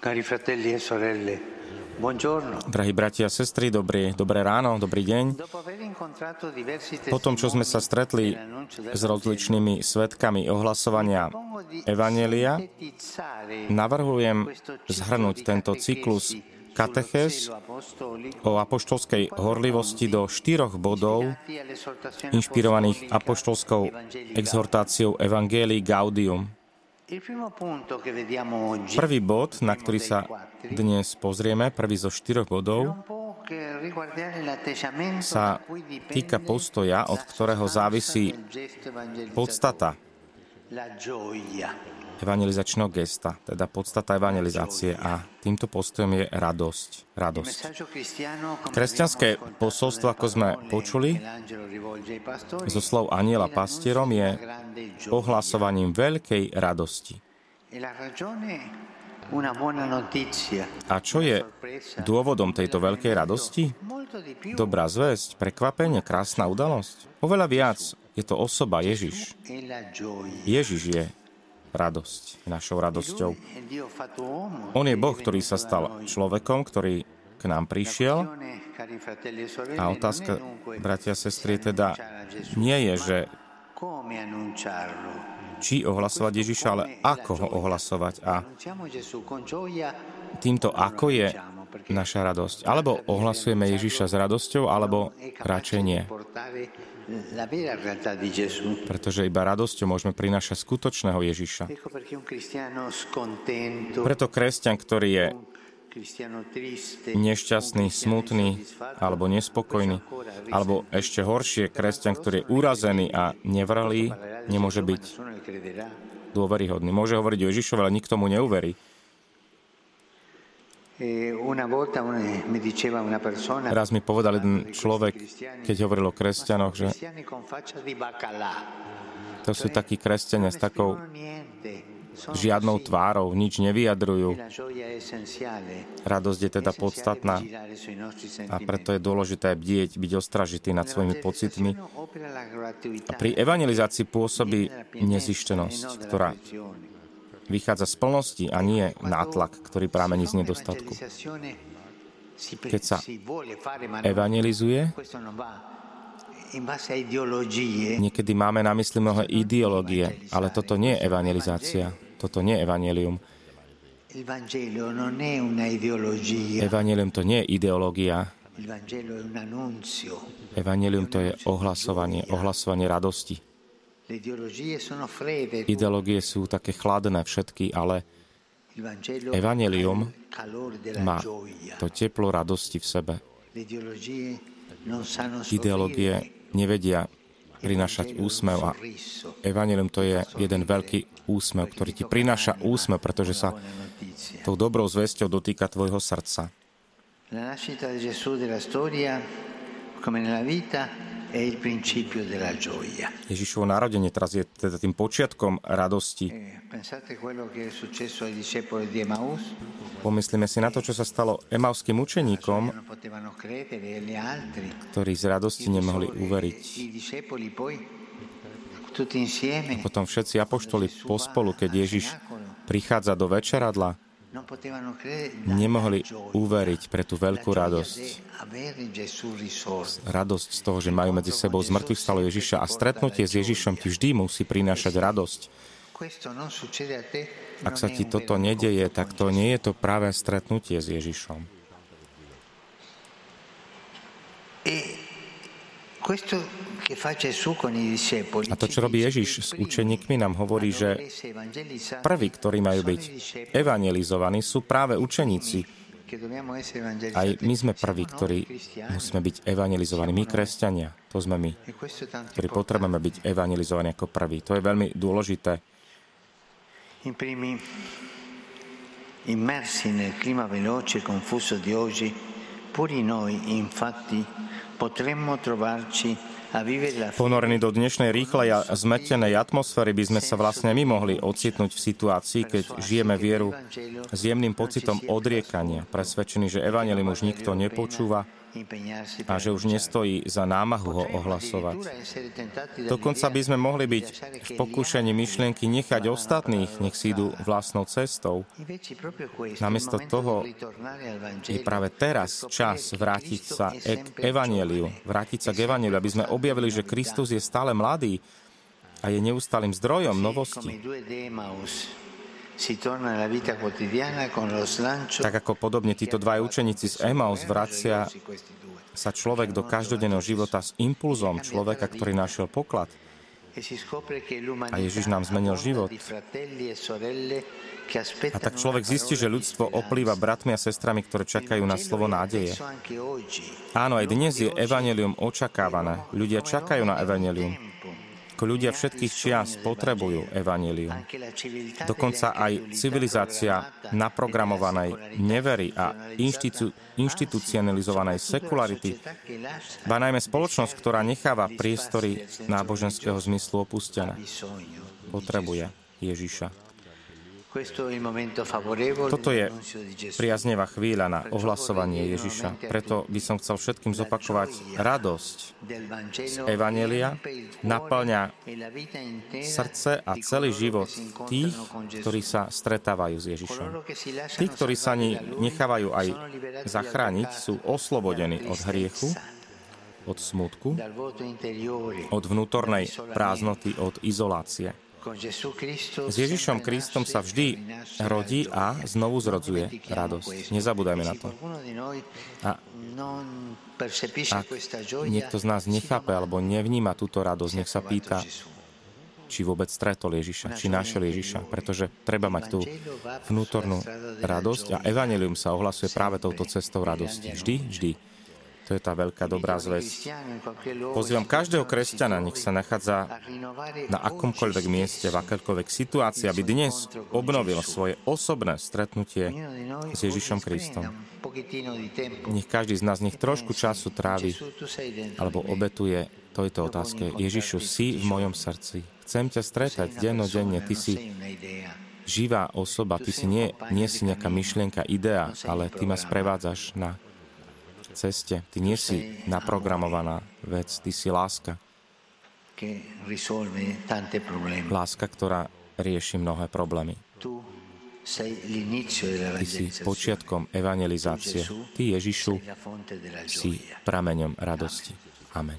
Cari fratelli e sorelle. Drahí bratia a sestry, dobrý, dobré ráno, dobrý deň. Po tom, čo sme sa stretli s rozličnými svetkami ohlasovania Evanelia, navrhujem zhrnúť tento cyklus katechez o apoštolskej horlivosti do štyroch bodov, inšpirovaných apoštolskou exhortáciou Evangelii Gaudium. Prvý bod, na ktorý sa dnes pozrieme, prvý zo štyroch bodov, sa týka postoja, od ktorého závisí podstata evangelizačného gesta, teda podstata evangelizácie a týmto postojom je radosť. radosť. Kresťanské posolstvo, ako sme počuli, zo slov aniela pastierom je ohlasovaním veľkej radosti. A čo je dôvodom tejto veľkej radosti? Dobrá zväzť, prekvapenie, krásna udalosť? Oveľa viac je to osoba Ježiš. Ježiš je radosť, našou radosťou. On je Boh, ktorý sa stal človekom, ktorý k nám prišiel. A otázka, bratia a sestry, teda nie je, že či ohlasovať Ježiša, ale ako ho ohlasovať. A týmto ako je naša radosť. Alebo ohlasujeme Ježiša s radosťou, alebo radšej nie. Pretože iba radosťou môžeme prinášať skutočného Ježiša. Preto kresťan, ktorý je nešťastný, smutný alebo nespokojný, alebo ešte horšie, kresťan, ktorý je urazený a nevralý, nemôže byť dôveryhodný. Môže hovoriť o Ježišovi, ale nikto mu neuverí. Raz mi povedal jeden človek, keď hovoril o kresťanoch, že to sú takí kresťania s takou žiadnou tvárou, nič nevyjadrujú. Radosť je teda podstatná. a preto je dôležité bdieť, byť ostražitý nad svojimi pocitmi. A pri evangelizácii pôsobí nezištenosť, ktorá vychádza z plnosti a nie nátlak, ktorý prámení z nedostatku. Keď sa evangelizuje, niekedy máme na mysli mnohé ideológie, ale toto nie je evangelizácia, toto nie je evangelium. Evangelium to nie je ideológia. Evangelium to je ohlasovanie, ohlasovanie radosti. Ideológie sú také chladné všetky, ale Evangelium má to teplo radosti v sebe. Ideológie nevedia prinášať úsmev a Evangelium to je jeden veľký úsmev, ktorý ti prináša úsmev, pretože sa tou dobrou zväzťou dotýka tvojho srdca. La nascita di Gesù della storia, come nella vita, Ježišovo narodenie teraz je teda tým počiatkom radosti. Eh, Pomyslíme si na to, čo sa stalo emavským učeníkom, ktorí z radosti nemohli uveriť. A potom všetci apoštoli pospolu, keď Ježiš prichádza do večeradla, nemohli uveriť pre tú veľkú radosť. Radosť z toho, že majú medzi sebou zmrtvých stalo Ježiša a stretnutie s Ježišom ti vždy musí prinášať radosť. Ak sa ti toto nedeje, tak to nie je to práve stretnutie s Ježišom. A to, čo robí Ježiš s učeníkmi, nám hovorí, že prví, ktorí majú byť evangelizovaní, sú práve učeníci. Aj my sme prví, ktorí musíme byť evangelizovaní. My, kresťania, to sme my, ktorí potrebujeme byť evangelizovaní ako prví. To je veľmi dôležité. Immersi nel clima veloce e confuso di oggi, puri noi, infatti, Ponorení do dnešnej rýchlej a zmetenej atmosféry by sme sa vlastne my mohli ocitnúť v situácii, keď žijeme vieru s jemným pocitom odriekania, presvedčený, že evanelium už nikto nepočúva a že už nestojí za námahu ho ohlasovať. Dokonca by sme mohli byť v pokúšení myšlienky nechať ostatných, nech si idú vlastnou cestou. Namiesto toho je práve teraz čas vrátiť sa k Evangeliu, vrátiť sa k Evangeliu, aby sme objavili, že Kristus je stále mladý a je neustálým zdrojom novosti. Tak ako podobne títo dva učeníci z Emaus vracia sa človek do každodenného života s impulzom človeka, ktorý našiel poklad. E a Ježiš nám zmenil život. A tak človek zistí, že ľudstvo oplýva bratmi a sestrami, ktoré čakajú na slovo nádeje. Áno, aj dnes je evanelium očakávané. Ľudia čakajú na evanelium ako ľudia všetkých čias potrebujú evanílium. Dokonca aj civilizácia naprogramovanej nevery a inštitu, inštitucionalizovanej sekularity, ba najmä spoločnosť, ktorá necháva priestory náboženského zmyslu opustené, potrebuje Ježiša. Toto je priaznevá chvíľa na ohlasovanie Ježiša. Preto by som chcel všetkým zopakovať radosť z Evanelia naplňa srdce a celý život tých, ktorí sa stretávajú s Ježišom. Tí, ktorí sa ani nechávajú aj zachrániť, sú oslobodení od hriechu, od smutku, od vnútornej prázdnoty, od izolácie. S Ježišom Kristom sa vždy rodí a znovu zrodzuje radosť. Nezabúdajme na to. A ak niekto z nás nechápe alebo nevníma túto radosť, nech sa pýta, či vôbec stretol Ježiša, či našiel Ježiša, pretože treba mať tú vnútornú radosť a evanelium sa ohlasuje práve touto cestou radosti. Vždy, vždy. To je tá veľká dobrá zväz. Pozývam každého kresťana, nech sa nachádza na akomkoľvek mieste, v akékoľvek situácii, aby dnes obnovil svoje osobné stretnutie s Ježišom Kristom. Nech každý z nás nech trošku času trávi alebo obetuje tejto otázke. Ježišu, si v mojom srdci. Chcem ťa stretať dennodenne. Ty si živá osoba, ty si nie, nie si nejaká myšlienka, idea, ale ty ma sprevádzaš na ceste. Ty nie si naprogramovaná vec, ty si láska. Láska, ktorá rieši mnohé problémy. Ty si počiatkom evangelizácie. Ty, Ježišu, si prameňom radosti. Amen.